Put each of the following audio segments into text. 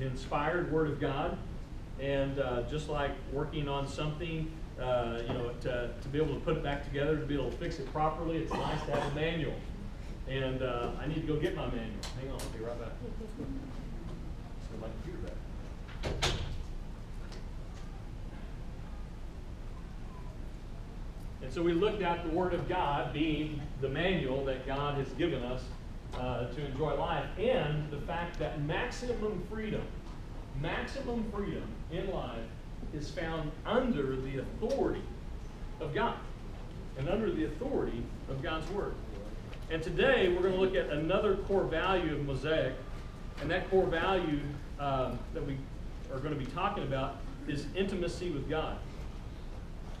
inspired Word of God. And uh, just like working on something, uh, you know, to, to be able to put it back together, to be able to fix it properly, it's nice to have a manual. And uh, I need to go get my manual. Hang on, I'll be right back. My computer back. And so we looked at the Word of God being the manual that God has given us uh, to enjoy life, and the fact that maximum freedom, maximum freedom in life is found under the authority of God and under the authority of God's Word. And today we're going to look at another core value of Mosaic, and that core value um, that we are going to be talking about is intimacy with God.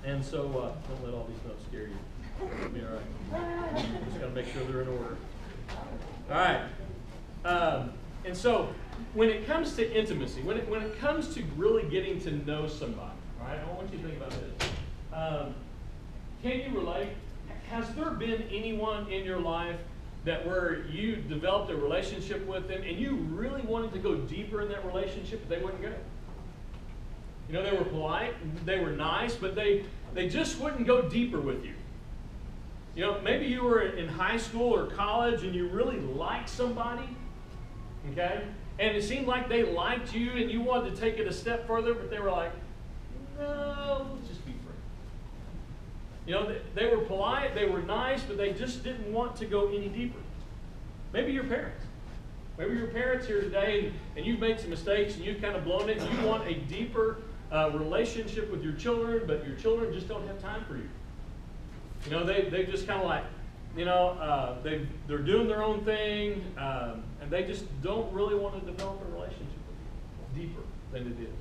And so, uh, don't let all these notes scare you. It'll be all right. Just got to make sure they're in order. All right. Um, and so, when it comes to intimacy, when it, when it comes to really getting to know somebody, all right, I want you to think about this. Um, can you relate? Has there been anyone in your life that where you developed a relationship with them and you really wanted to go deeper in that relationship, but they wouldn't go? You know, they were polite, they were nice, but they, they just wouldn't go deeper with you. You know, maybe you were in high school or college and you really liked somebody, okay? And it seemed like they liked you and you wanted to take it a step further, but they were like, no, let's just be friends. You know, they, they were polite, they were nice, but they just didn't want to go any deeper. Maybe your parents. Maybe your parents here today and, and you've made some mistakes and you've kind of blown it and you want a deeper uh, relationship with your children, but your children just don't have time for you. You know, they, they just kind of like, you know, uh, they, they're doing their own thing, um, and they just don't really want to develop a relationship with you deeper than it is.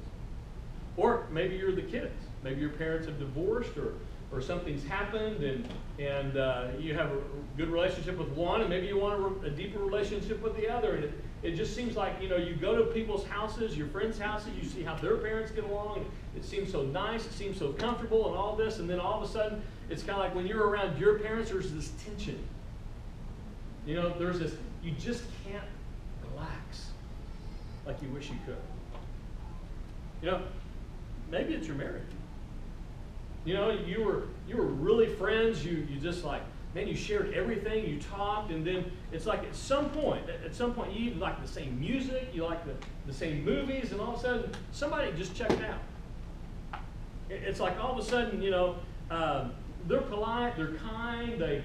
Or maybe you're the kids. Maybe your parents have divorced or, or something's happened and, and uh, you have a good relationship with one and maybe you want a, a, deeper relationship with the other. And it, it just seems like, you know, you go to people's houses, your friends' houses, you see how their parents get along. It seems so nice, it seems so comfortable and all this. And then all of a sudden, it's kind of like when you're around your parents, there's this tension. You know, there's this, you just can't relax like you wish you could. You know, maybe it's your marriage. You know, you were you were really friends. You you just like man, you shared everything. You talked, and then it's like at some point, at some point, you even like the same music. You like the the same movies, and all of a sudden, somebody just checked out. It's like all of a sudden, you know, um, they're polite, they're kind, they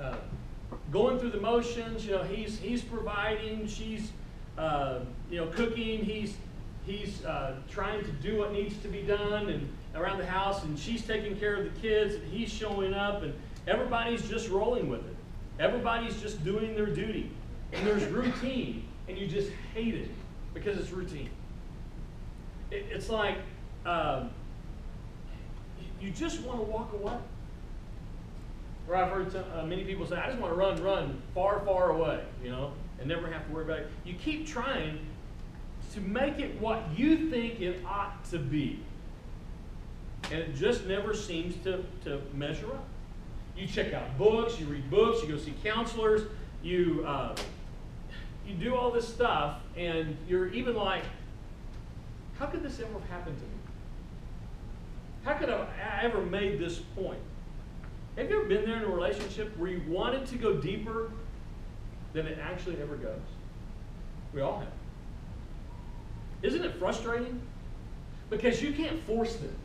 uh, going through the motions. You know, he's he's providing, she's uh, you know cooking, he's he's uh, trying to do what needs to be done and around the house, and she's taking care of the kids, and he's showing up, and everybody's just rolling with it. Everybody's just doing their duty, and there's routine, and you just hate it because it's routine. It, it's like um, you just want to walk away. Or I've heard uh, many people say, "I just want to run, run far, far away," you know, and never have to worry about it. You keep trying to make it what you think it ought to be. And it just never seems to, to measure up. You check out books, you read books, you go see counselors, you, uh, you do all this stuff, and you're even like, how could this ever have happened to me? How could I ever made this point? Have you ever been there in a relationship where you wanted to go deeper than it actually ever goes? We all have. Isn't it frustrating? Because you can't force them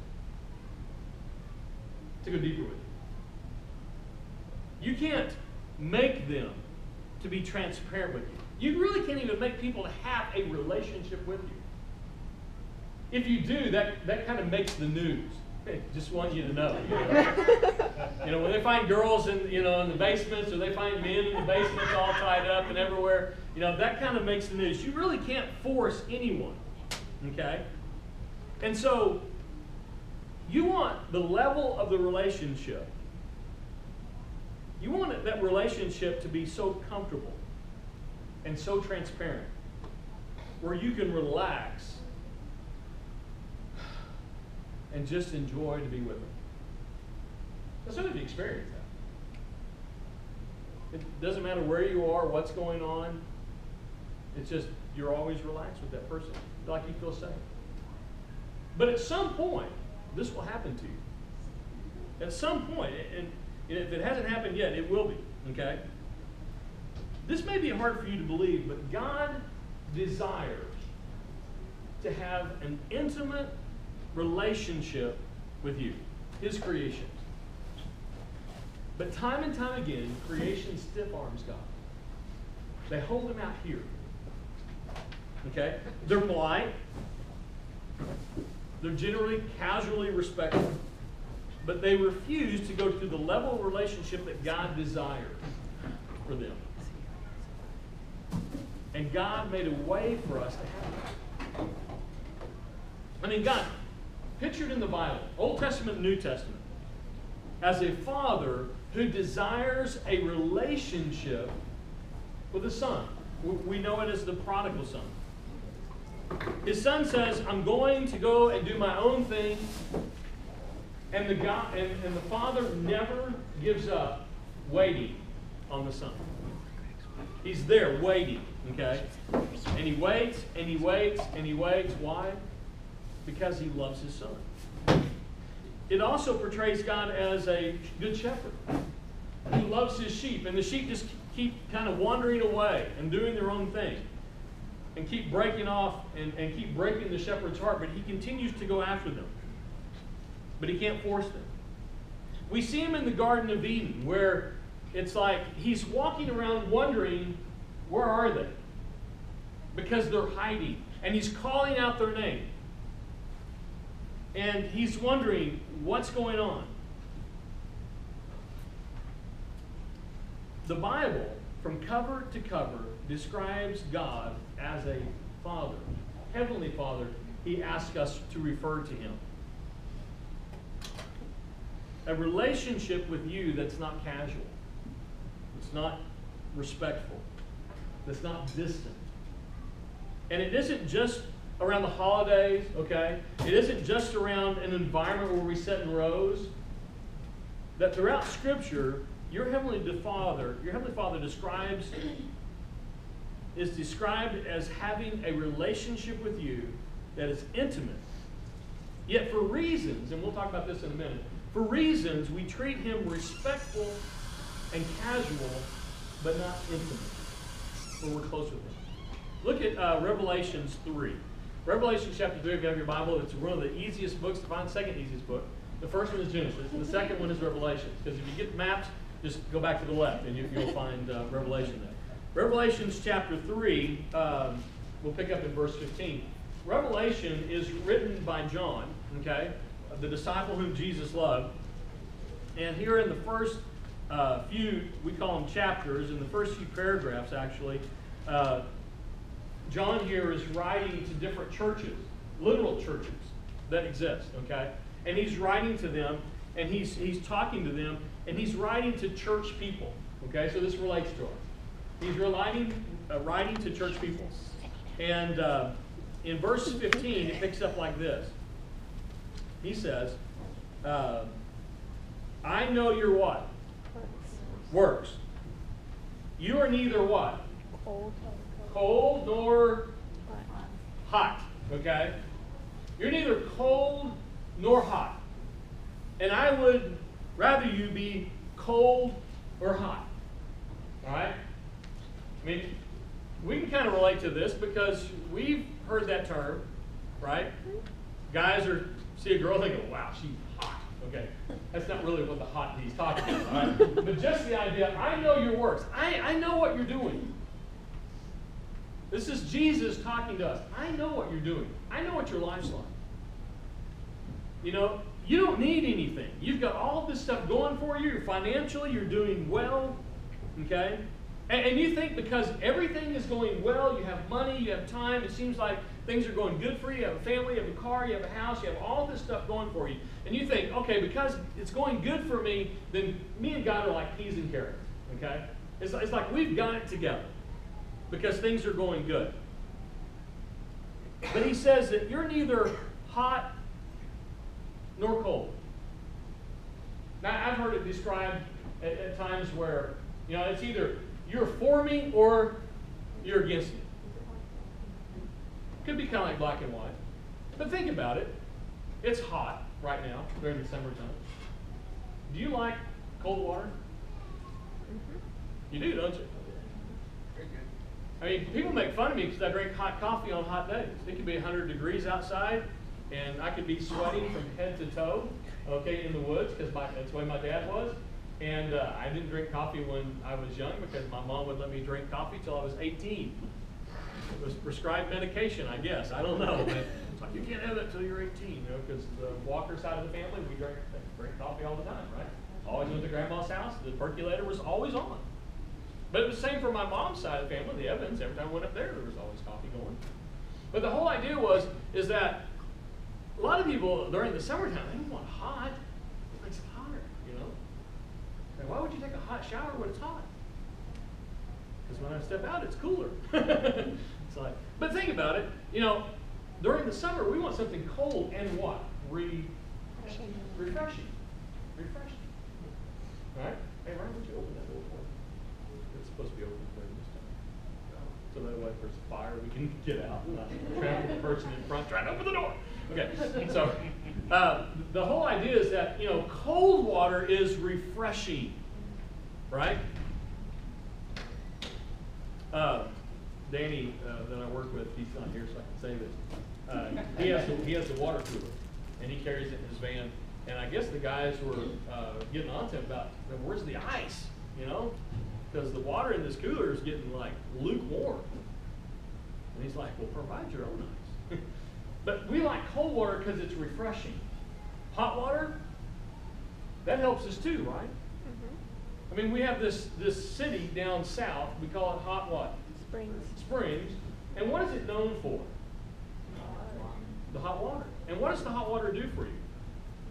to go deeper with you. You can't make them to be transparent with you. You really can't even make people to have a relationship with you. If you do, that, that kind of makes the news. Just want you to know. You know, you know when they find girls in you know in the basements or they find men in the basements all tied up and everywhere, you know that kind of makes the news. You really can't force anyone Okay? And so, you want the level of the relationship, you want that relationship to be so comfortable and so transparent where you can relax and just enjoy to be with them. That's what you experience that. It doesn't matter where you are, what's going on. It's just you're always relaxed with that person. Like you feel safe. But at some point, this will happen to you. At some point, and if it hasn't happened yet, it will be. Okay? This may be hard for you to believe, but God desires to have an intimate relationship with you, His creation. But time and time again, creation stiff arms God. They hold him out here. Okay? They're polite. They're generally casually respectful. But they refuse to go to the level of relationship that God desired for them. And God made a way for us to have that. I mean, God, pictured in the Bible, Old Testament, New Testament, as a father who desires a relationship with a son. We know it as the prodigal son. His son says, I'm going to go and do my own thing. And the, God, and, and the father never gives up waiting on the son. He's there waiting, okay? And he waits and he waits and he waits. Why? Because he loves his son. It also portrays God as a good shepherd who loves his sheep, and the sheep just keep kind of wandering away and doing their own thing and keep breaking off and, and keep breaking the shepherd's heart, but he continues to go after them. But he can't force them. We see him in the Garden of Eden where it's like he's walking around wondering, where are they? Because they're hiding. And he's calling out their name. And he's wondering, what's going on? The Bible, from cover to cover, describes God as a father, heavenly father. He asks us to refer to him. A relationship with you that's not casual, it's not respectful, that's not distant. And it isn't just around the holidays, okay? It isn't just around an environment where we sit in rows. That throughout Scripture, your heavenly Father, your heavenly Father describes is described as having a relationship with you that is intimate. Yet for reasons, and we'll talk about this in a minute, for reasons we treat him respectful and casual, but not intimate. But we're close with him. Look at uh, Revelations 3. Revelation chapter 3, if you have your Bible, it's one of the easiest books to find, second easiest book. The first one is Genesis, and the second one is Revelation. Because if you get maps, just go back to the left and you, will find uh, Revelation there. Revelations chapter 3, um, we'll pick up in verse 15. Revelation is written by John, okay, the disciple whom Jesus loved. And here in the first uh, few, we call them chapters, in the first few paragraphs actually, uh, John here is writing to different churches, literal churches that exist, okay? And he's writing to them, and he's, he's talking to them, and he's writing to church people. Okay, so this relates to us. He's writing, uh, writing to church people. And uh, in verse 15, it picks up like this. He says, uh, I know your what? Works. Works. You are neither what? Cold. Cold nor hot. Okay? You're neither cold nor hot. And I would rather you be cold or hot. All right? I mean, we can kind of relate to this because we've heard that term, right? Guys are see a girl, they go, wow, she's hot. Okay. That's not really what the hot he's talking about, right? but just the idea, I know your works. I, I know what you're doing. This is Jesus talking to us. I know what you're doing. I know what your life's like. You know, you don't need anything. You've got all this stuff going for you. You're financially, you're doing well. Okay? And, and, you think because everything is going well, you have money, you have time, it seems like things are going good for you. You have a family, you have a car, you have a house, you have all this stuff going for you. And you think, okay, because it's going good for me, then me and God are like peas and carrots. Okay? It's, it's like we've got it together because things are going good. But he says that you're neither hot nor cold. Now, I've heard it described at, at times where, you know, it's either you're for me or you're against me. Could be kind of like black and white. But think about it. It's hot right now during the summertime. Do you like cold water? Mm-hmm. You do, don't you? I mean, people make fun of me because I drink hot coffee on hot days. It could be 100 degrees outside, and I could be sweating from head to toe, okay, in the woods, because that's the way my dad was. And uh, I didn't drink coffee when I was young because my mom would let me drink coffee till I was 18. It was prescribed medication, I guess. I don't know. But it's like, you can't have it till you're 18, you know, because the Walker side of the family, we drink, drink coffee all the time, right? Always went to grandma's house. The percolator was always on. But it was the same for my mom's side of the family, the Evans. Every time I went up there, there was always coffee going. But the whole idea was, is that a lot of people during the summertime, they don't want hot. It makes it hotter, you know? Why would you take a hot shower when it's hot? Because when I step out, it's cooler. it's like, but think about it, you know, during the summer, we want something cold and what? Re refreshing. Refreshing. All right? Hey, Ryan, would you open that door for me? It's supposed to be open for this time. So that way, if there's a fire, we can get out and not the person in front trying to open the door. Okay, so uh, the whole idea is that, you know, cold water is refreshing, right? Uh, Danny, uh, that I work with, he's not here, so I can say this. Uh, he has the, he has the water cooler, and he carries it in his van. And I guess the guys were uh, getting on to him about where's the ice, you know, because the water in this cooler is getting like lukewarm. And he's like, well, provide your own ice. but we like cold water because it's refreshing. Hot water, that helps us too, right? Mm-hmm. I mean, we have this this city down south. We call it hot what? Springs. Springs. And what is it known for? The hot water. And what does the hot water do for you?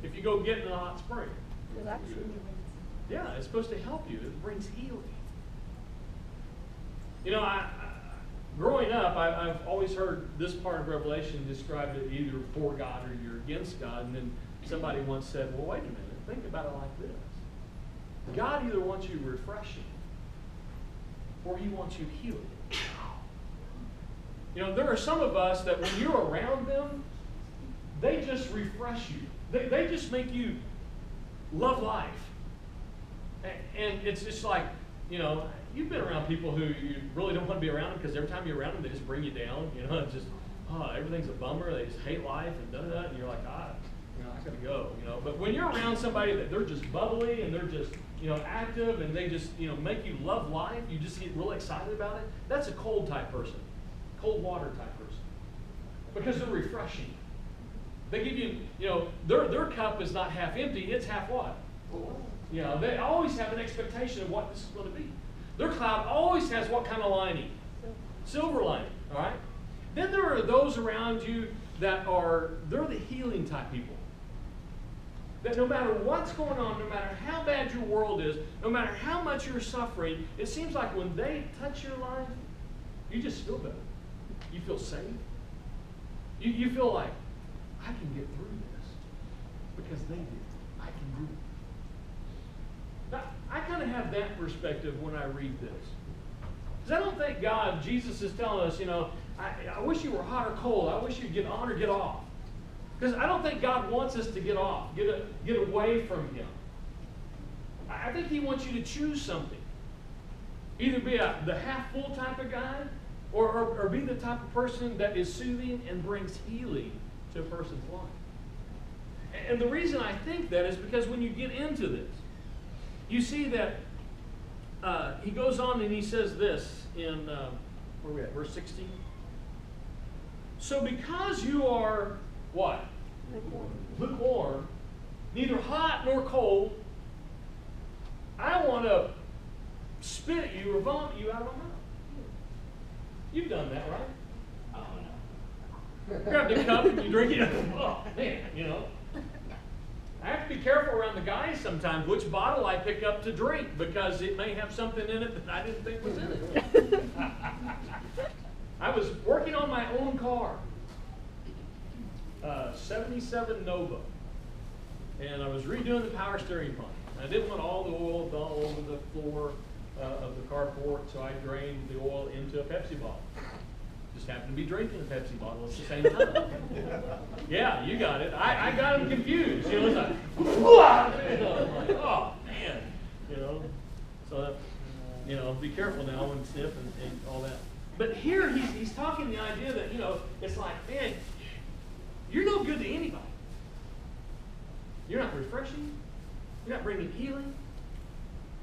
If you go get in a hot spring. Relaxing. Yeah, it's supposed to help you. It brings healing. You know, I, I growing up, I, have always heard this part of Revelation described it either for God or you're against God. And then somebody once said, well, wait a minute. Think about it like this. God either wants you refreshing or he wants you healing. You know, there are some of us that when you're around them, they just refresh you. They, they just make you love life. And, and it's just like, you know, you've been around people who you really don't want to be around them because every time you're around them, they just bring you down. You know, it's just, oh, everything's a bummer. They just hate life and da da. And you're like, ah, you know, I gotta go. You know, but when you're around somebody that they're just bubbly and they're just, you know, active and they just, you know, make you love life, you just get really excited about it. That's a cold type person, cold water type person, because they're refreshing. They give you, you know, their, their cup is not half empty, it's half what? You know, they always have an expectation of what this is going to be. Their cloud always has what kind of lining? Silver lining, all right? Then there are those around you that are, they're the healing type people. That no matter what's going on, no matter how bad your world is, no matter how much you're suffering, it seems like when they touch your life, you just feel better. You feel safe. You, you feel like, I can get through this because they did. I can do it. Now, I kind of have that perspective when I read this. Because I don't think God, Jesus is telling us, you know, I, I wish you were hot or cold. I wish you'd get on or get off. Because I don't think God wants us to get off, get, a, get away from Him. I think He wants you to choose something. Either be a, the half full type of guy or, or, or be the type of person that is soothing and brings healing to a person's life. And the reason I think that is because when you get into this, you see that uh, he goes on and he says this in, uh, where are we at, verse 16? So because you are what? Lukewarm. Lukewarm, neither hot nor cold, I want to spit you or vomit you out of my mouth. You've done that, right? Oh no. Grab the cup and you drink it. Oh, man, you know. I have to be careful around the guys sometimes which bottle I pick up to drink because it may have something in it that I didn't think was in it. I was working on my own car, uh, 77 Nova, and I was redoing the power steering pump. I didn't want all the oil all over the floor uh, of the carport, so I drained the oil into a Pepsi bottle. Just happened to be drinking a Pepsi bottle at the same time. yeah, you got it. I, I got him confused. You know, it's like, you know, like, oh man, you know. So, you know, be careful now when sniff and, and all that. But here he's, he's talking the idea that, you know, it's like, man, you're no good to anybody. You're not refreshing. You're not bringing healing.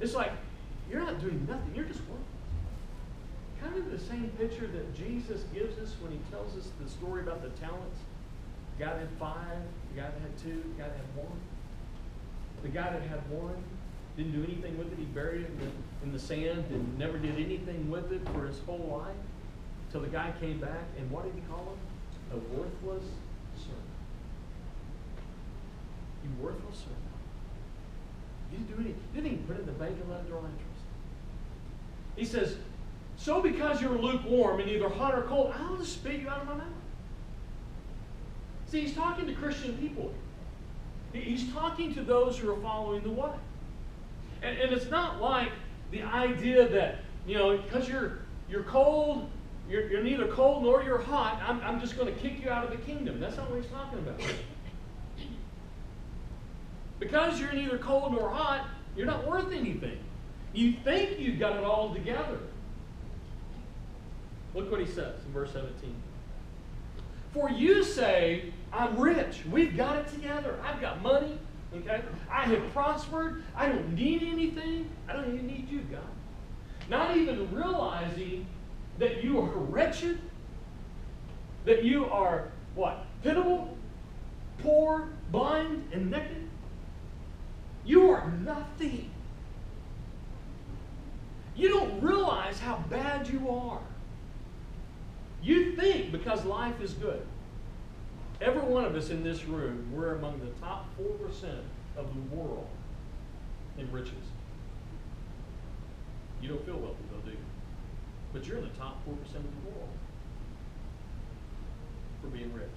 It's like you're not doing nothing. You're just working. Kind of the same picture that Jesus gives us when he tells us the story about the talents. The guy that had five, the guy that had two, the guy that had one. The guy that had one didn't do anything with it. He buried it in the, in the sand and never did anything with it for his whole life. Till the guy came back, and what did he call him? A worthless servant. You worthless servant. You didn't do anything. You didn't even put it in the bank and let it draw interest. He says, So because you're lukewarm and either hot or cold, I'll just spit you out of my mouth. See, he's talking to Christian people. He's talking to those who are following the way. And, and it's not like the idea that, you know, because you're you're cold, you're, you're neither cold nor you're hot, I'm, I'm just going to kick you out of the kingdom. That's not what he's talking about. Because you're neither cold nor hot, you're not worth anything. You think you've got it all together. Look what he says in verse 17. For you say, I'm rich. We've got it together. I've got money. Okay? I have prospered. I don't need anything. I don't even need you, God. Not even realizing that you are wretched, that you are what? Pitiable, poor, blind, and naked. You are nothing. You don't realize how bad you are. You think because life is good. Every one of us in this room, we're among the top 4% of the world in riches. You don't feel wealthy, though, do you? But you're in the top 4% of the world for being rich.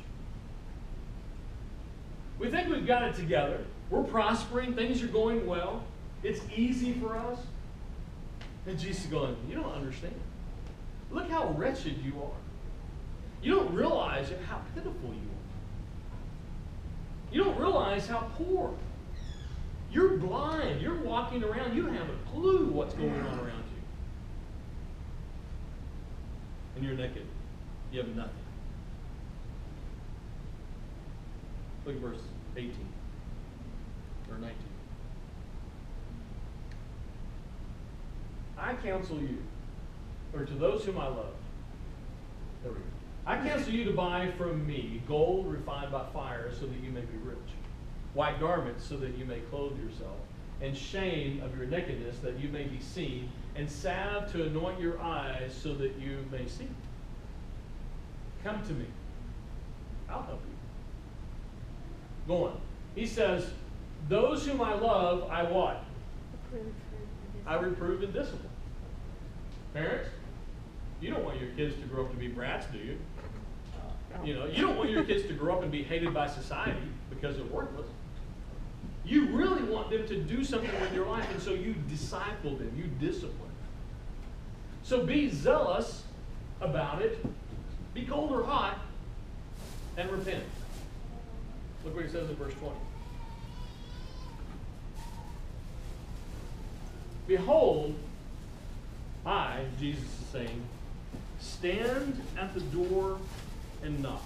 We think we've got it together. We're prospering. Things are going well. It's easy for us. And Jesus is going, You don't understand. Look how wretched you are. You don't realize how pitiful you are. You don't realize how poor. You're blind. You're walking around. You don't have a clue what's going on around you. And you're naked. You have nothing. Look at verse 18 or 19. I counsel you, or to those whom I love, there we go. I counsel you to buy from me gold refined by fire so that you may be rich, white garments so that you may clothe yourself, and shame of your nakedness that you may be seen, and salve to anoint your eyes so that you may see. Come to me. I'll help you. Go on. He says, Those whom I love, I what? I reprove and discipline. Parents, you don't want your kids to grow up to be brats, do you? You know, you don't want your kids to grow up and be hated by society because they're worthless. You really want them to do something with their life, and so you disciple them, you discipline. Them. So be zealous about it, be cold or hot, and repent. Look what he says in verse 20. Behold, I, Jesus is saying, stand at the door and knock.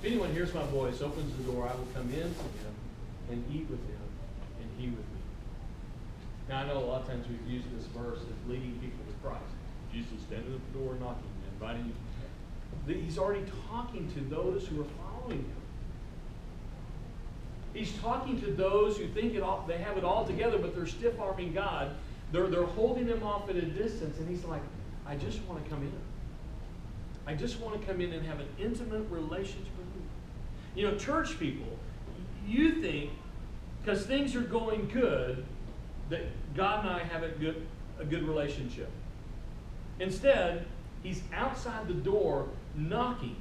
If anyone hears my voice, opens the door, I will come in to him and eat with him, and he with me. Now, I know a lot of times we've used this verse as leading people to Christ. Jesus standing at the door, knocking, inviting you. He's already talking to those who are following him. He's talking to those who think it all, they have it all together, but they're stiff arming God. They're, they're holding him off at a distance, and he's like, I just want to come in. I just want to come in and have an intimate relationship with you. You know, church people, you think because things are going good that God and I have a good, a good relationship. Instead, he's outside the door knocking.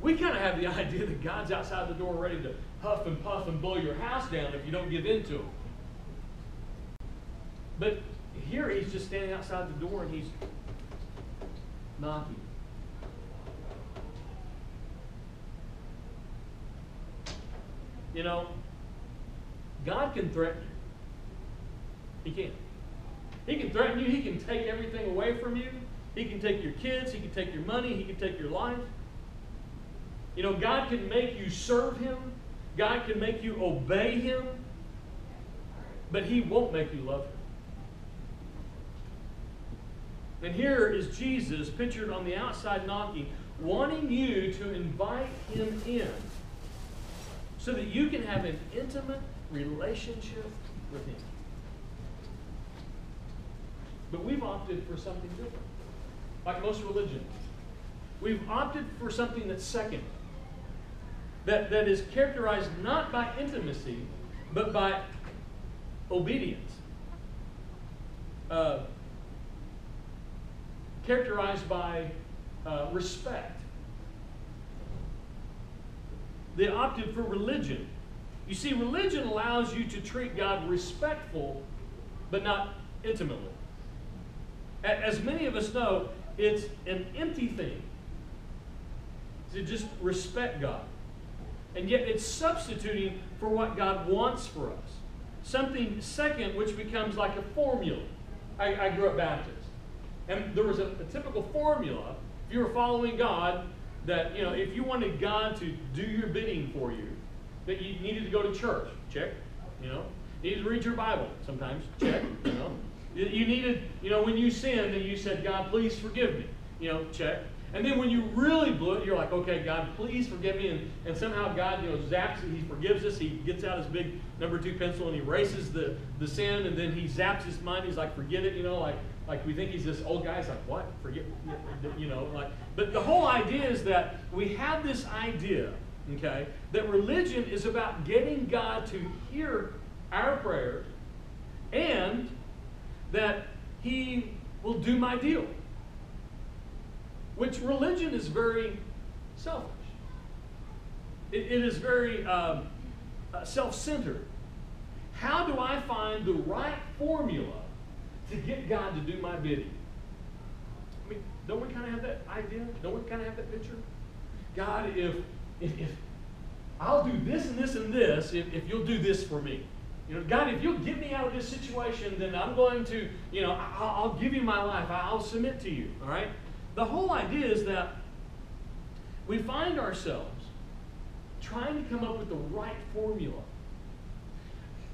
We kind of have the idea that God's outside the door ready to huff and puff and blow your house down if you don't give in to him. But here he's just standing outside the door and he's knocking. You know, God can threaten you. He can. He can threaten you. He can take everything away from you. He can take your kids. He can take your money. He can take your life. You know, God can make you serve Him. God can make you obey Him. But He won't make you love Him. And here is Jesus pictured on the outside knocking, wanting you to invite Him in so that you can have an intimate relationship with Him. But we've opted for something different, like most religions. We've opted for something that's second, that, that is characterized not by intimacy, but by obedience. Uh, characterized by uh, respect. They opted for religion. You see, religion allows you to treat God respectful, but not intimately. As many of us know, it's an empty thing to just respect God. And yet it's substituting for what God wants for us. Something second, which becomes like a formula. I, I grew up Baptist. And there was a, a typical formula, if you were following God, that, you know, if you wanted God to do your bidding for you, that you needed to go to church. Check. You know, you needed to read your Bible sometimes. Check. You know, you needed, you know, when you sinned and you said, God, please forgive me. You know, check. And then when you really blew it, you're like, okay, God, please forgive me. And, and somehow God, you know, zaps it. He forgives us. He gets out his big number two pencil and he erases the, the sin. And then he zaps his mind. He's like, forget it. You know, like, like we think he's this old guy. He's like, what? Forget, you know, like. But the whole idea is that we have this idea, okay, that religion is about getting God to hear our prayers and that he will do my deal. Which religion is very selfish. it, it is very um, uh, self centered. How do I find the right formula to get God to do my bidding? I mean, don't we kind of have that idea? Don't we kind of have that picture? God, if, if, if I'll do this and this and this, if, if you'll do this for me. You know, God, if you'll get me out of this situation, then I'm going to, you know, I'll, I'll give you my life. I'll submit to you. All right? The whole idea is that we find ourselves trying to come up with the right formula.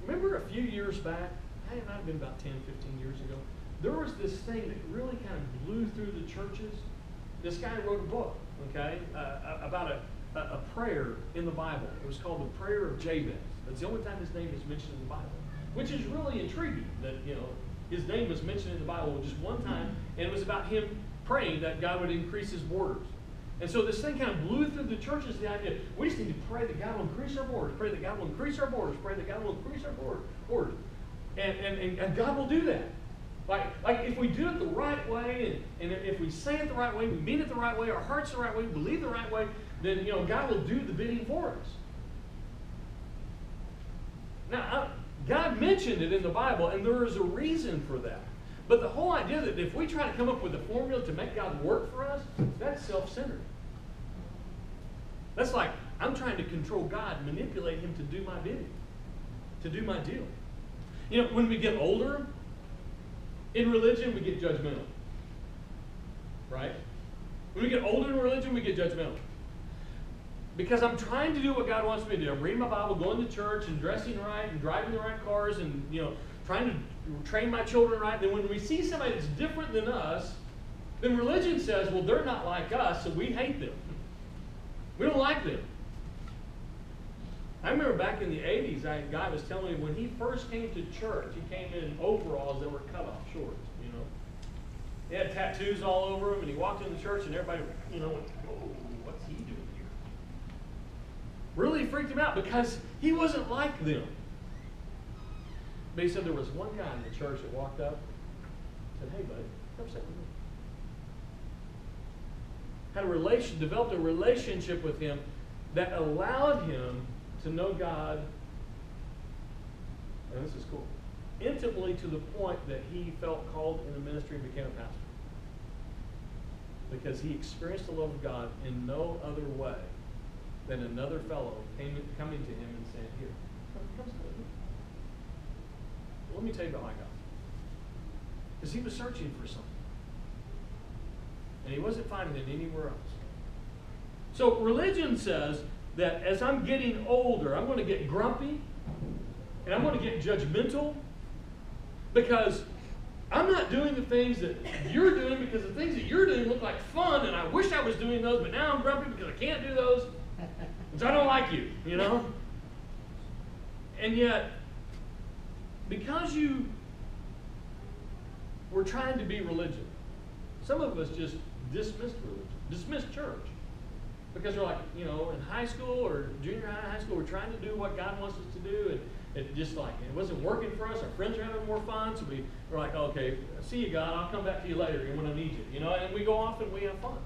Remember a few years back, I it might have been about 10, 15 years ago, there was this thing that really kind of blew through the churches. This guy wrote a book, okay, uh, about a, a prayer in the Bible. It was called the Prayer of Jabez. That's the only time his name is mentioned in the Bible, which is really intriguing that, you know, his name was mentioned in the Bible just one time, and it was about him praying that God would increase his borders. And so this thing kind of blew through the churches the idea we just need to pray that God will increase our borders, pray that God will increase our borders, pray that God will increase our borders. And, and, and, God will do that. Like, like if we do it the right way, and, and if we say it the right way, we mean it the right way, our heart's the right way, we believe the right way, then you know God will do the bidding for us. Now, God mentioned it in the Bible, and there is a reason for that. But the whole idea that if we try to come up with a formula to make God work for us, that's self centered. That's like, I'm trying to control God, manipulate Him to do my bidding, to do my deal. You know, when we get older, in religion, we get judgmental. Right? When we get older in religion, we get judgmental because I'm trying to do what God wants me to do. I'm reading my Bible, going to church, and dressing right, and driving the right cars, and you know, trying to train my children right. Then when we see somebody that's different than us, then religion says, well, they're not like us, so we hate them. We don't like them. I remember back in the 80s, a guy was telling me when he first came to church, he came in overalls that were cut off shorts, you know. He had tattoos all over him, and he walked into church, and everybody, you know, went, whoa, what's he doing here? really freaked him out because he wasn't like them. But he said there was one guy in the church that walked up and said, Hey, buddy, come sit with me. Had a relation, developed a relationship with him that allowed him to know God, and this is cool, intimately to the point that he felt called in the ministry and became a pastor. because he experienced the love of God in no other way than another fellow came, coming to him and saying, Here. Let me tell you about my God. Because he was searching for something. And he wasn't finding it anywhere else. So religion says that as I'm getting older, I'm going to get grumpy and I'm going to get judgmental because I'm not doing the things that you're doing because the things that you're doing look like fun and I wish I was doing those, but now I'm grumpy because I can't do those because I don't like you, you know? And yet, because you were trying to be religion, some of us just dismissed religion, dismissed church. Because we're like, you know, in high school or junior high, high school, we're trying to do what God wants us to do, and it just like it wasn't working for us. Our friends are having more fun, so we we're like, okay, see you, God. I'll come back to you later when I need you, you know. And we go off and we have fun.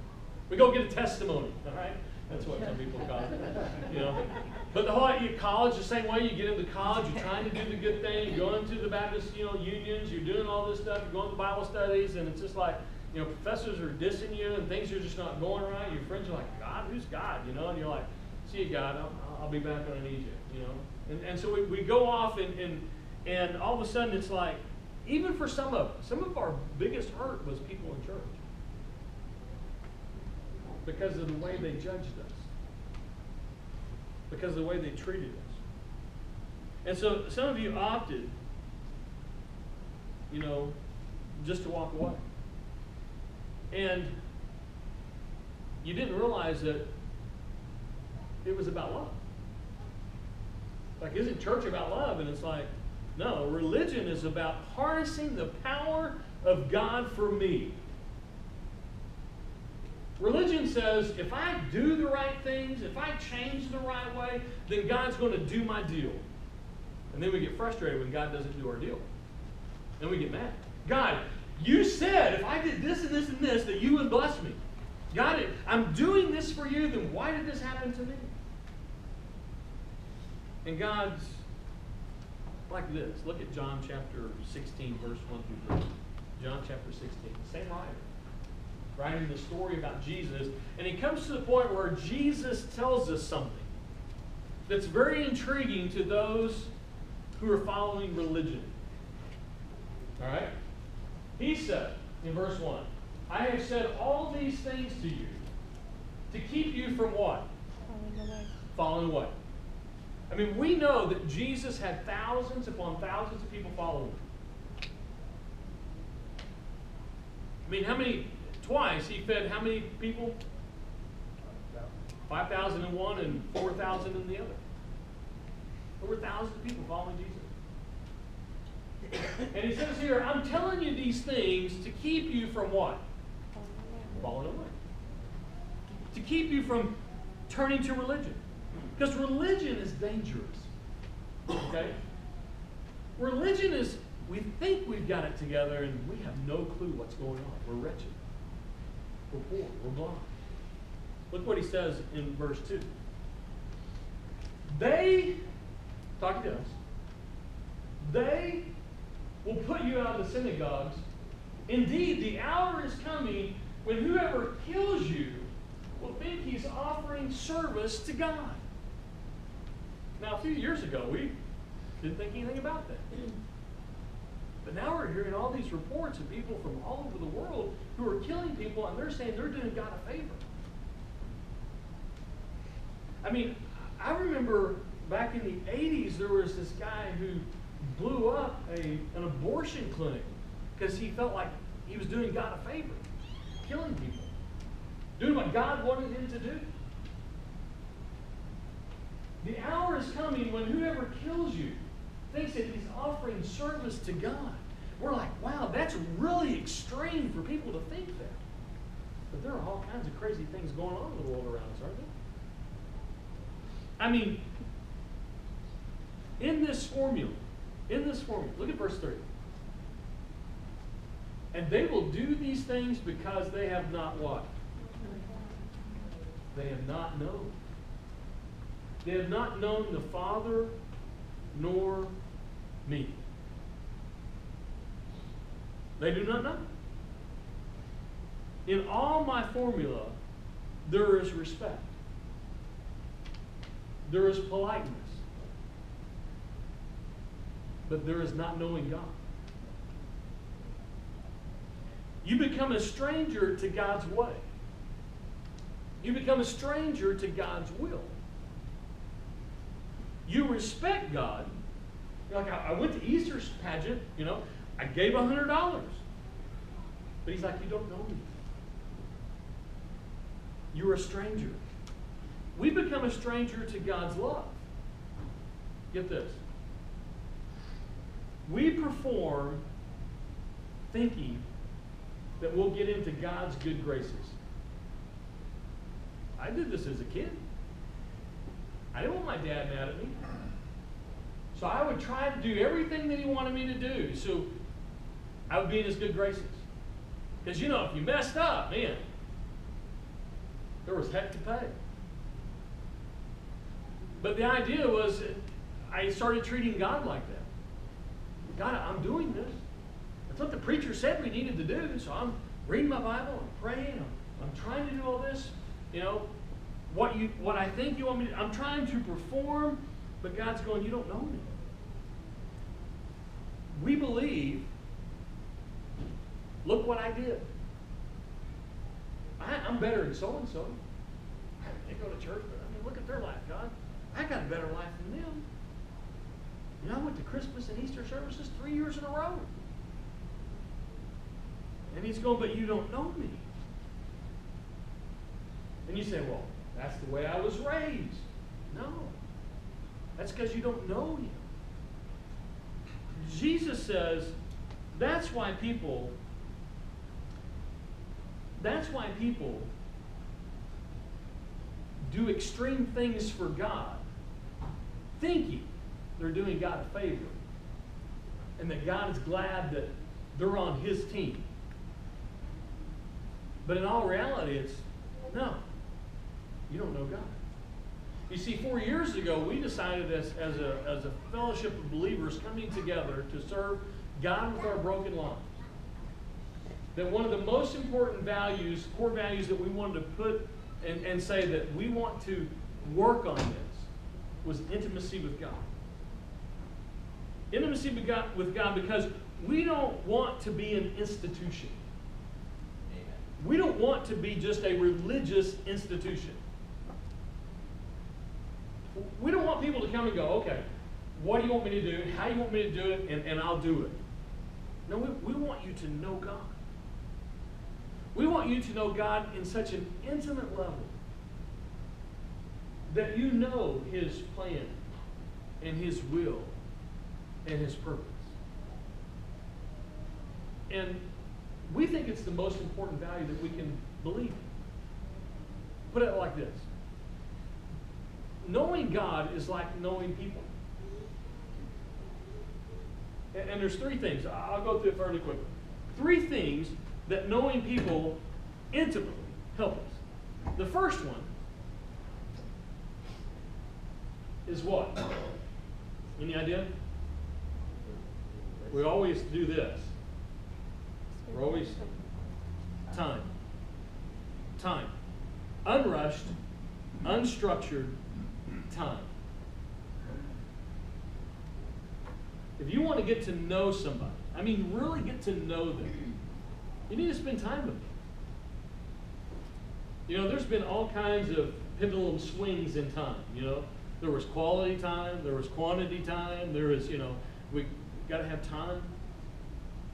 We go get a testimony, all right? That's what some people call it, you know. But the whole you college the same way. You get into college, you're trying to do the good thing. You're going to the Baptist, you know, unions. You're doing all this stuff. You're going to Bible studies, and it's just like you know, professors are dissing you and things are just not going right. Your friends are like, God, who's God? You know, and you're like, see you, God, I'll, I'll be back when I need you, you know. And, and so we, we go off and, and, and all of a sudden it's like, even for some of us, some of our biggest hurt was people in church because of the way they judged us, because of the way they treated us. And so some of you opted, you know, just to walk away. And you didn't realize that it was about love. Like, isn't church about love? And it's like, no, religion is about harnessing the power of God for me. Religion says if I do the right things, if I change the right way, then God's going to do my deal. And then we get frustrated when God doesn't do our deal. Then we get mad. God, you said if I did this and this and this, that you would bless me. It. I'm doing this for you, then why did this happen to me? And God's like this. Look at John chapter 16, verse 1 through 3. John chapter 16. Same writer. Writing the story about Jesus. And he comes to the point where Jesus tells us something that's very intriguing to those who are following religion. All right? He said in verse 1, I have said all these things to you to keep you from what? Falling away. Falling away. I mean, we know that Jesus had thousands upon thousands of people following him. I mean, how many, twice he fed how many people? 5,000 in one and 4,000 in the other. There were thousands of people following Jesus. And he says here, I'm telling you these things to keep you from what? Falling away. To keep you from turning to religion. Because religion is dangerous. Okay? Religion is, we think we've got it together and we have no clue what's going on. We're wretched. We're poor. We're blind. Look what he says in verse 2. They, talking to us, they will put you out of the synagogues. Indeed, the hour is coming when whoever kills you will think he's offering service to God. Now, a few years ago, we didn't think anything about that. But now we're hearing all these reports of people from all over the world who are killing people, and they're saying they're doing God a favor. I mean, I remember back in the 80s, there was this guy who blew up a, an abortion clinic because he felt like he was doing God a favor, killing people, doing what God wanted him to do. The hour is coming when whoever kills you thinks that he's offering service to God. We're like, wow, that's really extreme for people to think that. But there are all kinds of crazy things going on in the world around us, aren't there? I mean, in this formula, in this formula, look at verse 3. And they will do these things because they have not what? They have not known. They have not known the Father nor me. They do not know. In all my formula, there is respect. There is politeness. But there is not knowing God. You become a stranger to God's way. You become a stranger to God's will. You respect God. Like I, went to Easter's pageant, you know, I gave a hundred dollars. But he's like, you don't know me. You're a stranger. We become a stranger to God's love. Get this. We perform thinking that we'll get into God's good graces. I did this as a kid. I didn't want my dad mad at me. So I would try to do everything that he wanted me to do. So I would be in his good graces. Because you know, if you messed up, man, there was heck to pay. But the idea was I started treating God like that. God, I'm doing this. That's what the preacher said we needed to do. So I'm reading my Bible, I'm praying, I'm, I'm trying to do all this. You know, what you what I think you want me to I'm trying to perform, but God's going, You don't know me. We believe, look what I did. I, am better than so and so. They go to church, but I mean, look at their life, God. I got a better life than them. You know, I went to Christmas and Easter services three years in a row. And he's going, but you don't know me. And you say, well, that's the way I was raised. No. That's because you don't know him. Jesus says that's why people that's why people do extreme things for God, thinking they're doing God a favor. And that God is glad that they're on his team. But in all reality, it's no, you don't know God. You see, four years ago, we decided as, as, a, as a fellowship of believers coming together to serve God with our broken lives, that one of the most important values, core values that we wanted to put and, and say that we want to work on this was intimacy with God. Intimacy with God, with God because we don't want to be an institution. Amen. We don't want to be just a religious institution. We don't want people to come and go, okay, what do you want me to do? How do you want me to do it? And, and I'll do it. No, we, we want you to know God. We want you to know God in such an intimate level that you know His plan and His will and His purpose. And we think it's the most important value that we can believe. Put it like this knowing God is like knowing people. And, and there's three things. I'll go through it fairly quickly. Three things that knowing people intimately help us. The first one is what? Any idea? We always do this. We're always time. Time. Unrushed, unstructured, time. If you want to get to know somebody, I mean, really get to know them, you need to spend time with them. You know, there's been all kinds of pendulum swings in time. You know, there was quality time, there was quantity time, there was, you know, we got to have time.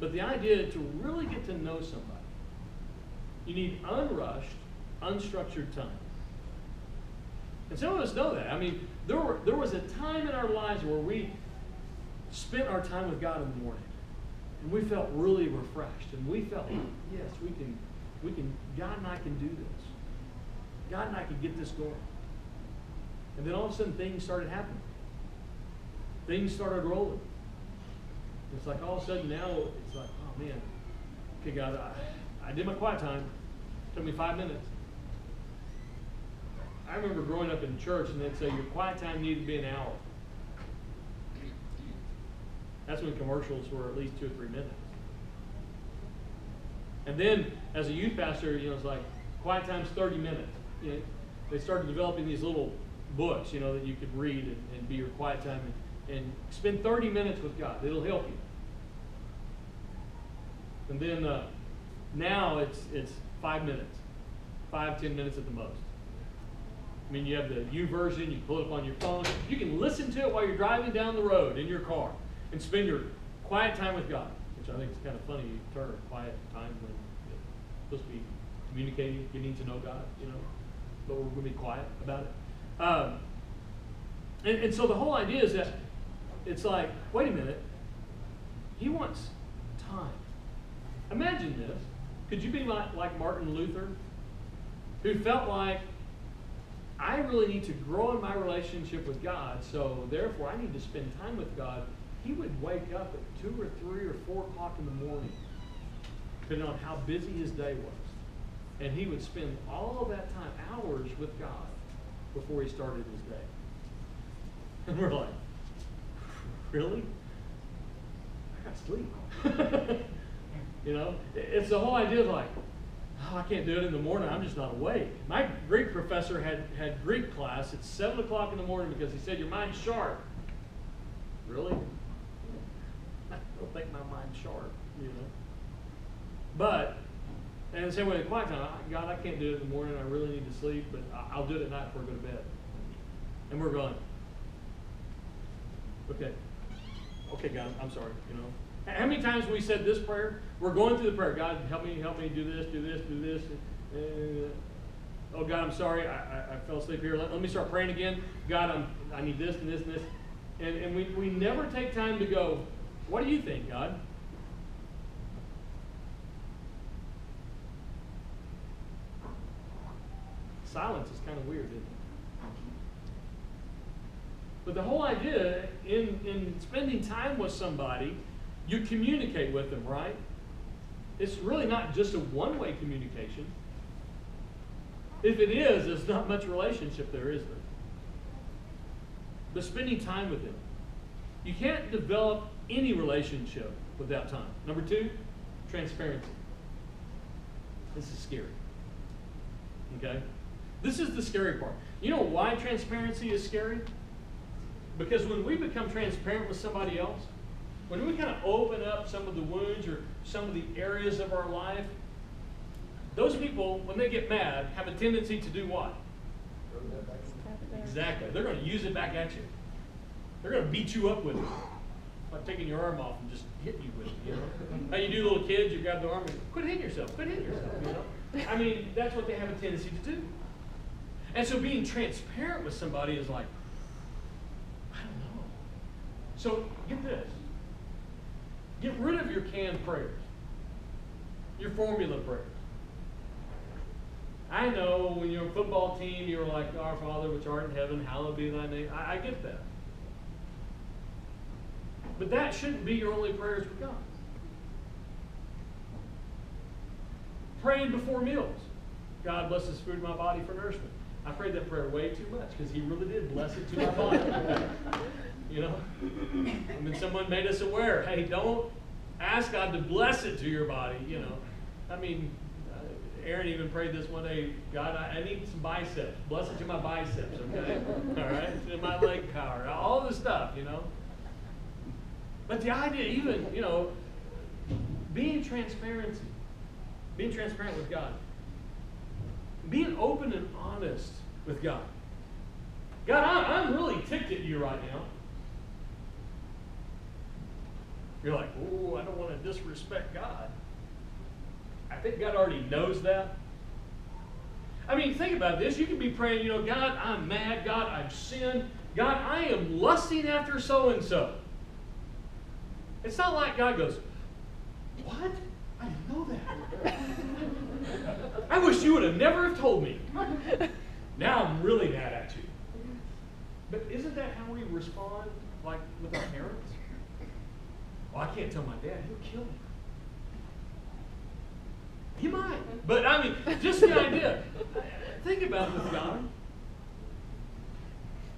But the idea to really get to know somebody, you need unrushed, unstructured time. And some of us know that. I mean, there, were, there was a time in our lives where we spent our time with God in the morning. And we felt really refreshed. And we felt, yes, we can, we can, God and I can do this. God and I can get this going. And then all of a sudden things started happening. Things started rolling. It's like all of a sudden now it's like, oh man, okay, God, I, I did my quiet time. It took me five minutes. I remember growing up in church and they'd say your quiet time needed to be an hour. That's when commercials were at least two or three minutes. And then as a youth pastor, you know, it's like quiet time's 30 minutes. You know, they started developing these little books, you know, that you could read and, and be your quiet time and, and spend 30 minutes with God. It'll help you. And then uh, now it's it's five minutes, five ten minutes at the most. I mean, you have the YouVersion. You pull it up on your phone. You can listen to it while you're driving down the road in your car and spend your quiet time with God, which I think is kind of funny term, quiet time when you're supposed to be communicating, getting to know God, you know, but we're going to be quiet about it. Um, and, and so the whole idea is that it's like, wait a minute, he wants time. Imagine this. Could you be like, like Martin Luther, who felt like, I really need to grow in my relationship with God, so therefore I need to spend time with God. He would wake up at 2 or 3 or 4 o'clock in the morning, depending on how busy his day was. And he would spend all of that time, hours with God, before he started his day. And we're like, really? I got sleep. you know, it's the whole idea of like, oh, I can't do it in the morning. I'm just not awake. My Greek professor had, had Greek class at 7 o'clock in the morning because he said, Your mind's sharp. Really? I don't think my mind's sharp, you know. But, and the same way with quiet time, God, I can't do it in the morning. I really need to sleep, but I'll do it at night before I go to bed. And we're going, okay. Okay, God, I'm sorry, you know. How many times we said this prayer? We're going through the prayer. God, help me, help me do this, do this, do this. Uh, oh, God, I'm sorry. I, I, I fell asleep here. Let, let, me start praying again. God, I'm, I need this and this and this. And, and we, we never take time to go, what do you think, God? Silence is kind of weird, isn't it? But the whole idea in, in spending time with somebody you communicate with them, right? It's really not just a one way communication. If it is, there's not much relationship there, is there? But spending time with them. You can't develop any relationship without time. Number two, transparency. This is scary. Okay? This is the scary part. You know why transparency is scary? Because when we become transparent with somebody else, when we kind of open up some of the wounds or some of the areas of our life, those people, when they get mad, have a tendency to do what? Exactly. They're going to use it back at you. They're going to beat you up with it. Like taking your arm off and just hitting you with it, you know? How you do little kids, you grab the arm and quit hitting yourself, quit hitting yourself, you know? I mean, that's what they have a tendency to do. And so being transparent with somebody is like. So get this. Get rid of your canned prayers, your formula prayers. I know when you're a football team, you're like, Our Father which art in heaven, hallowed be thy name. I, I get that. But that shouldn't be your only prayers with God. Praying before meals. God bless this food in my body for nourishment. I prayed that prayer way too much because he really did bless it to my body. You know? I mean, someone made us aware hey, don't ask God to bless it to your body, you know. I mean, uh, Aaron even prayed this one day God, I, I need some biceps. Bless it to my biceps, okay? All right? To my leg power. All this stuff, you know. But the idea, even, you know, being transparency, being transparent with God, being open and honest with God. God, I'm really ticked at you right now. You're like, oh, I don't want to disrespect God. I think God already knows that. I mean, think about this. You could be praying, you know, God, I'm mad. God, I've sinned. God, I am lusting after so and so. It's not like God goes, What? I didn't know that. I wish you would have never have told me. Now I'm really mad at you. But isn't that how we respond, like with our parents? Well, I can't tell my dad. He'll kill me. He might. Mm-hmm. But I mean, just the idea. Think about it with God.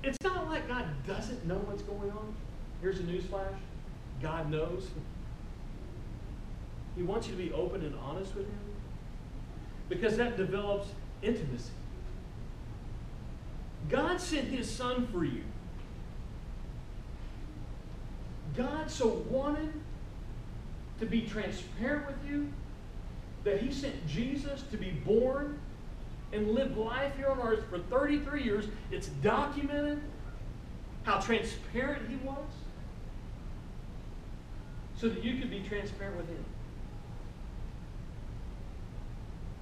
It's not like God doesn't know what's going on. Here's a newsflash God knows. He wants you to be open and honest with Him. because that develops intimacy. God sent his son for you. God so wanted to be transparent with you that he sent Jesus to be born and live life here on earth for 33 years. It's documented how transparent he was so that you could be transparent with him.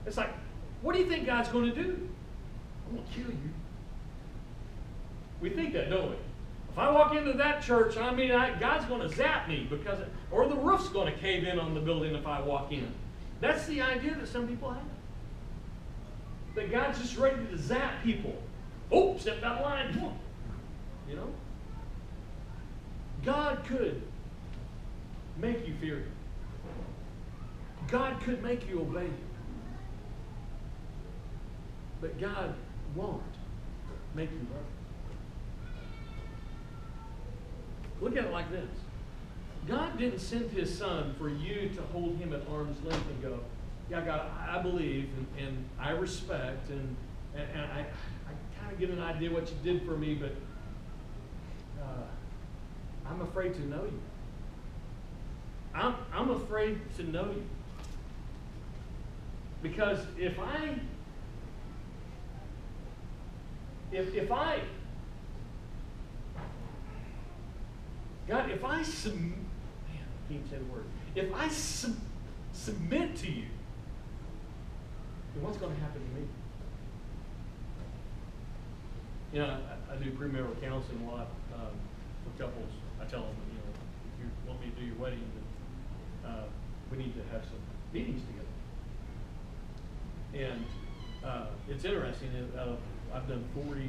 It's like, what do you think God's going to do? I'm going to kill you. We think that, don't we? If I walk into that church, I mean, I, God's going to zap me because, or the roof's going to cave in on the building if I walk in. That's the idea that some people have. That God's just ready to zap people. Oh, step of line. You know? God could make you fear Him. God could make you obey Him. But God won't make you love Him. Look at it like this God didn't send His Son for you to hold Him at arm's length and go, Yeah, God, I believe and, and I respect and, and, and I, I kind of get an idea what you did for me, but uh, I'm afraid to know you. I'm, I'm afraid to know you. Because if I if, if I God, if I sub, man, I can't say the word. If I sub, submit to you, then what's going to happen to me? You know, I, I do premarital counseling a lot um, for couples. I tell them, you know, if you want me to do your wedding, then uh, we need to have some meetings together. And uh, it's interesting. Uh, I've done 40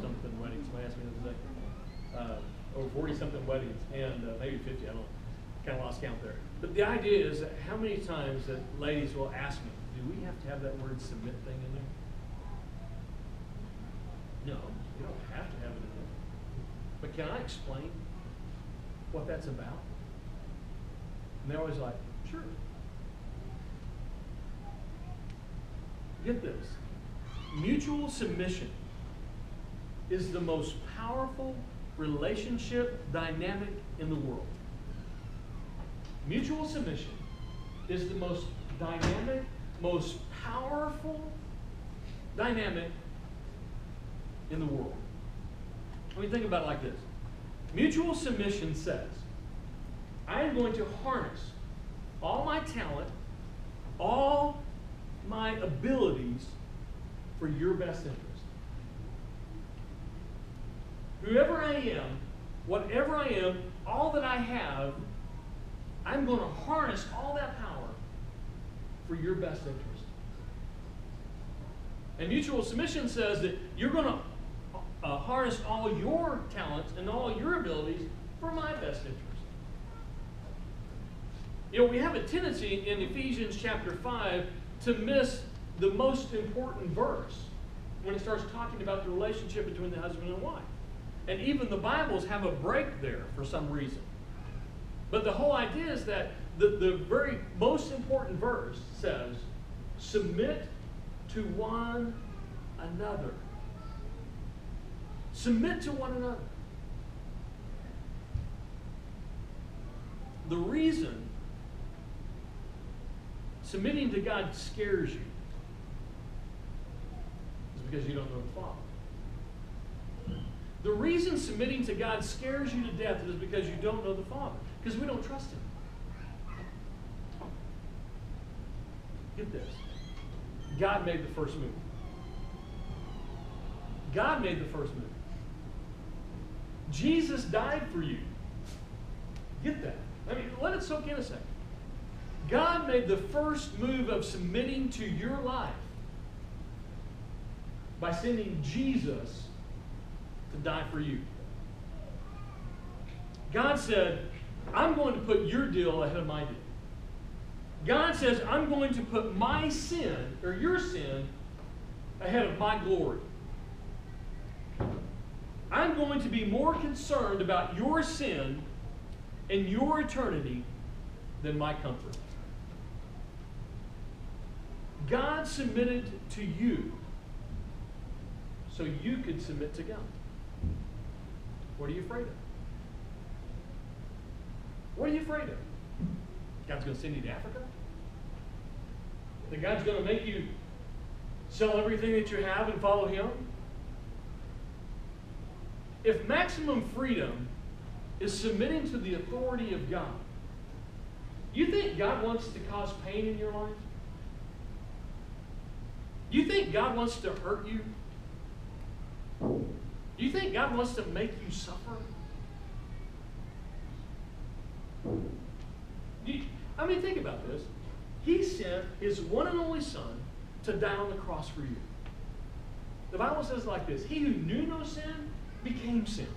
something weddings. Somebody asked me the other day. Over 40 something weddings, and uh, maybe 50, I don't. Kind of lost count there. But the idea is how many times that ladies will ask me, do we have to have that word submit thing in there? No, you don't have to have it in there. But can I explain what that's about? And they're always like, sure. Get this. Mutual submission is the most powerful relationship dynamic in the world. Mutual submission is the most dynamic, most powerful dynamic in the world. Let me think about it like this. Mutual submission says, I am going to harness all my talent, all my abilities for your best interest. Whoever I am, whatever I am, all that I have, I'm going to harness all that power for your best interest. And mutual submission says that you're going to uh, harness all your talents and all your abilities for my best interest. You know, we have a tendency in Ephesians chapter 5 to miss the most important verse when it starts talking about the relationship between the husband and wife. And even the Bibles have a break there for some reason. But the whole idea is that the, the very most important verse says, submit to one another. Submit to one another. The reason submitting to God scares you is because you don't know the Father. The reason submitting to God scares you to death is because you don't know the Father, because we don't trust Him. Get this God made the first move. God made the first move. Jesus died for you. Get that. I mean, let it soak in a second. God made the first move of submitting to your life by sending Jesus to die for you. God said, I'm going to put your deal ahead of my deal. God says, I'm going to put my sin, or your sin, ahead of my glory. I'm going to be more concerned about your sin and your eternity than my comfort. God submitted to you so you could submit to God. What are you afraid of? What are you afraid of? God's going to send you to Africa? That God's going to make you sell everything that you have and follow Him? If maximum freedom is submitting to the authority of God, you think God wants to cause pain in your life? You think God wants to hurt you? Do you think God wants to make you suffer? I mean, think about this. He sent his one and only Son to die on the cross for you. The Bible says like this He who knew no sin became sin.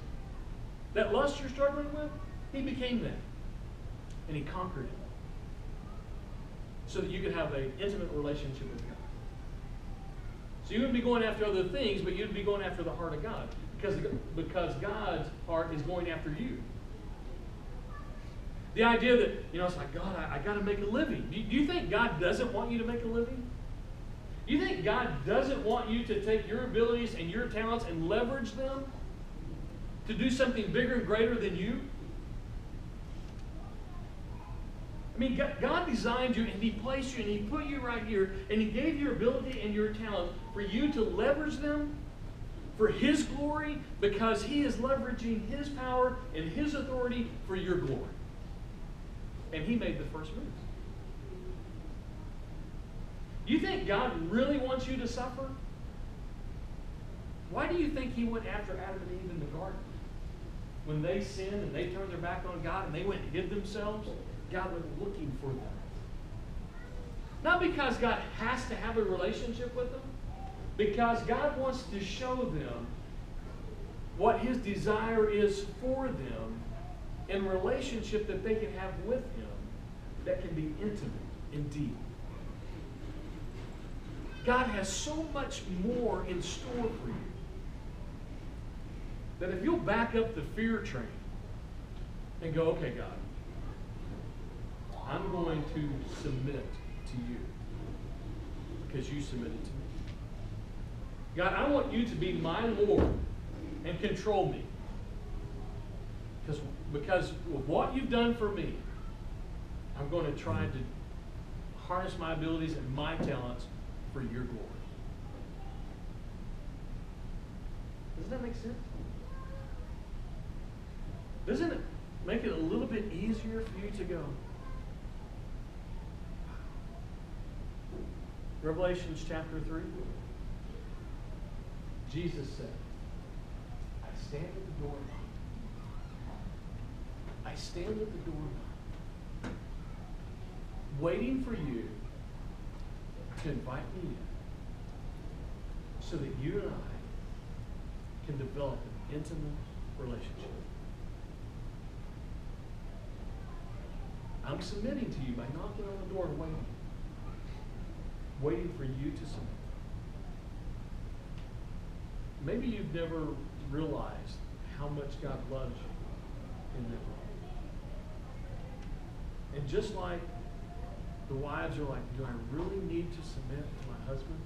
That lust you're struggling with, he became that. And he conquered it. So that you could have an intimate relationship with God. So you wouldn't be going after other things, but you'd be going after the heart of God. Because, because God's heart is going after you. The idea that, you know, it's like, God, I, I got to make a living. Do, do you think God doesn't want you to make a living? You think God doesn't want you to take your abilities and your talents and leverage them to do something bigger and greater than you? I mean, God designed you and He placed you and He put you right here and He gave your ability and your talent for you to leverage them for His glory because He is leveraging His power and His authority for your glory. And He made the first move. You think God really wants you to suffer? Why do you think He went after Adam and Eve in the garden? When they sinned and they turned their back on God and they went and hid themselves, God went looking for them. Not because God has to have a relationship with them, because God wants to show them what His desire is for them in relationship that they can have with Him that can be intimate and deep. God has so much more in store for you that if you'll back up the fear train and go, okay, God, I'm going to submit to you because you submitted to me. God, I want you to be my Lord and control me. Because, because of what you've done for me, I'm going to try to harness my abilities and my talents for your glory. Doesn't that make sense? Doesn't it make it a little bit easier for you to go? Revelations chapter 3. Jesus said, I stand at the door I stand at the door waiting for you to invite me in so that you and I can develop an intimate relationship. I'm submitting to you by knocking on the door and waiting waiting for you to submit. Maybe you've never realized how much God loves you in that way. And just like the wives are like, do I really need to submit to my husband?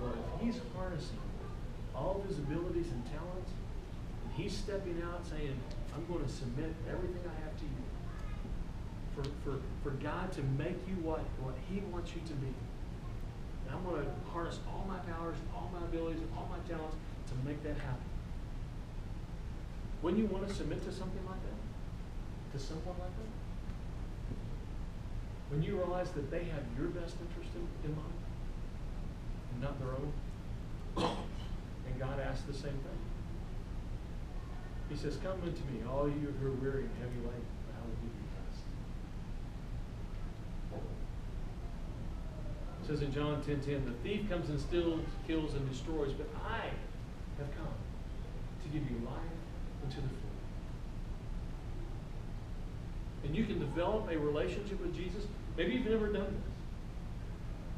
Well, if he's harnessing all of his abilities and talents, and he's stepping out saying, I'm going to submit everything I have to you, for, for, for God to make you what, what He wants you to be. And I'm going to harness all my powers, all my abilities, all my talents to make that happen. Wouldn't you want to submit to something like that? To someone like that? When you realize that they have your best interest in, in mind and not their own? And God asks the same thing. He says, Come unto me, all you who are weary and heavy laden, and I will give you It says in John 10:10, 10, 10, the thief comes and steals, kills, and destroys, but I have come to give you life and to the full. And you can develop a relationship with Jesus. Maybe you've never done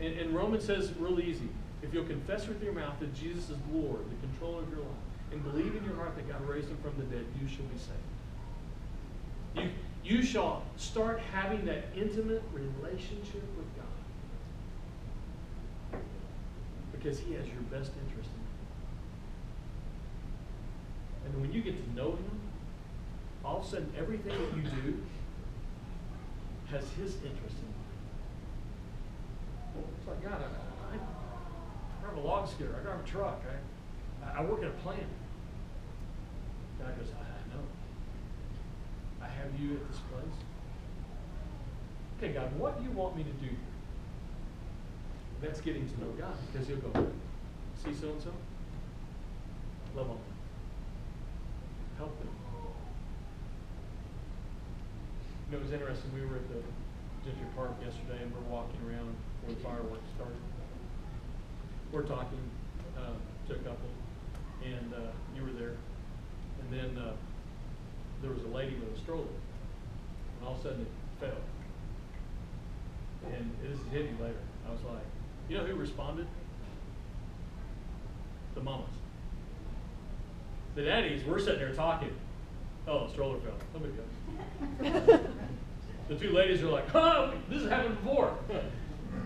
this. And, and Romans says real easy. If you'll confess with your mouth that Jesus is Lord, the controller of your life, and believe in your heart that God raised him from the dead, you shall be saved. You, you shall start having that intimate relationship with God Because he has your best interest in mind. And when you get to know him, all of a sudden everything that you do has his interest in mind. It's like, God, I, I, drive a log skidder, I drive a truck, I, I work at a plant. God goes, I, I know. I have you at this place. Okay, God, what do you want me to do here? That's getting to know God because he'll go, see so and so? Love them. Help them. You know, it was interesting. We were at the Gentry Park yesterday and we're walking around before the fireworks started. We're talking uh, to a couple, and uh, you were there. And then uh, there was a lady with a stroller, and all of a sudden it fell. And this hit me later. I was like, you know who responded? The mamas. The daddies, we're sitting there talking. Oh, stroller fell. No big deal. the two ladies are like, oh, this has happened before.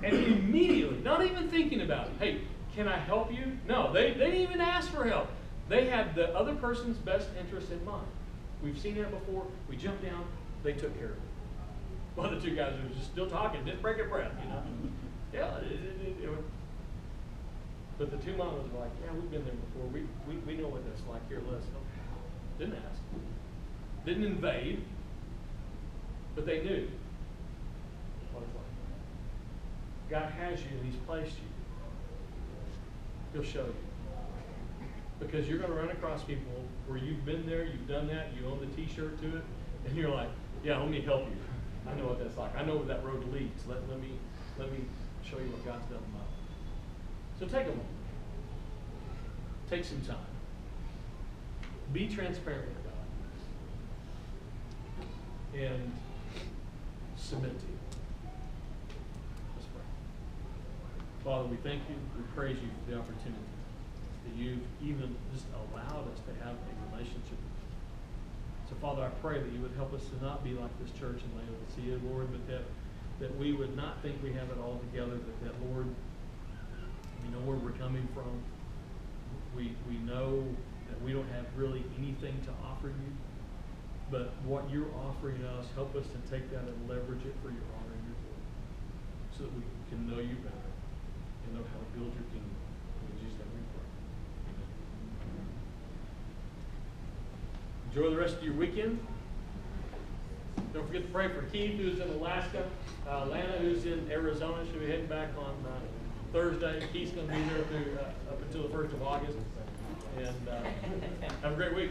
and immediately, not even thinking about it, hey, can I help you? No, they, they didn't even ask for help. They had the other person's best interest in mind. We've seen that before. We jumped down, they took care of it. One of the two guys was just still talking, didn't break a breath, you know. Yeah, it, it, but the two mamas were like, yeah, we've been there before. We, we, we know what that's like. Here, let us help. Didn't ask. Didn't invade. But they knew what it's like. God has you and He's placed you. He'll show you. Because you're going to run across people where you've been there, you've done that, you own the t-shirt to it, and you're like, yeah, let me help you. I know what that's like. I know where that road leads. Let, let me let me show you what God's done in my life. So take a moment. Take some time. Be transparent with God. And submit to Him. Let's pray. Father, we thank you. We praise you for the opportunity that you've even just allowed us to have a relationship with you. So, Father, I pray that you would help us to not be like this church in Laodicea, Lord, but that, that we would not think we have it all together, but that, Lord, we know where we're coming from. We, we know that we don't have really anything to offer you, but what you're offering us, help us to take that and leverage it for your honor and your glory, so that we can know you better and know how to build your kingdom. In Jesus' name we pray. Amen. Enjoy the rest of your weekend. Don't forget to pray for Keith, who's in Alaska, uh, Lana, who's in Arizona. She'll be heading back on uh, Thursday. Keith's going to be there through, uh, up until the 1st of August. And uh, have a great week.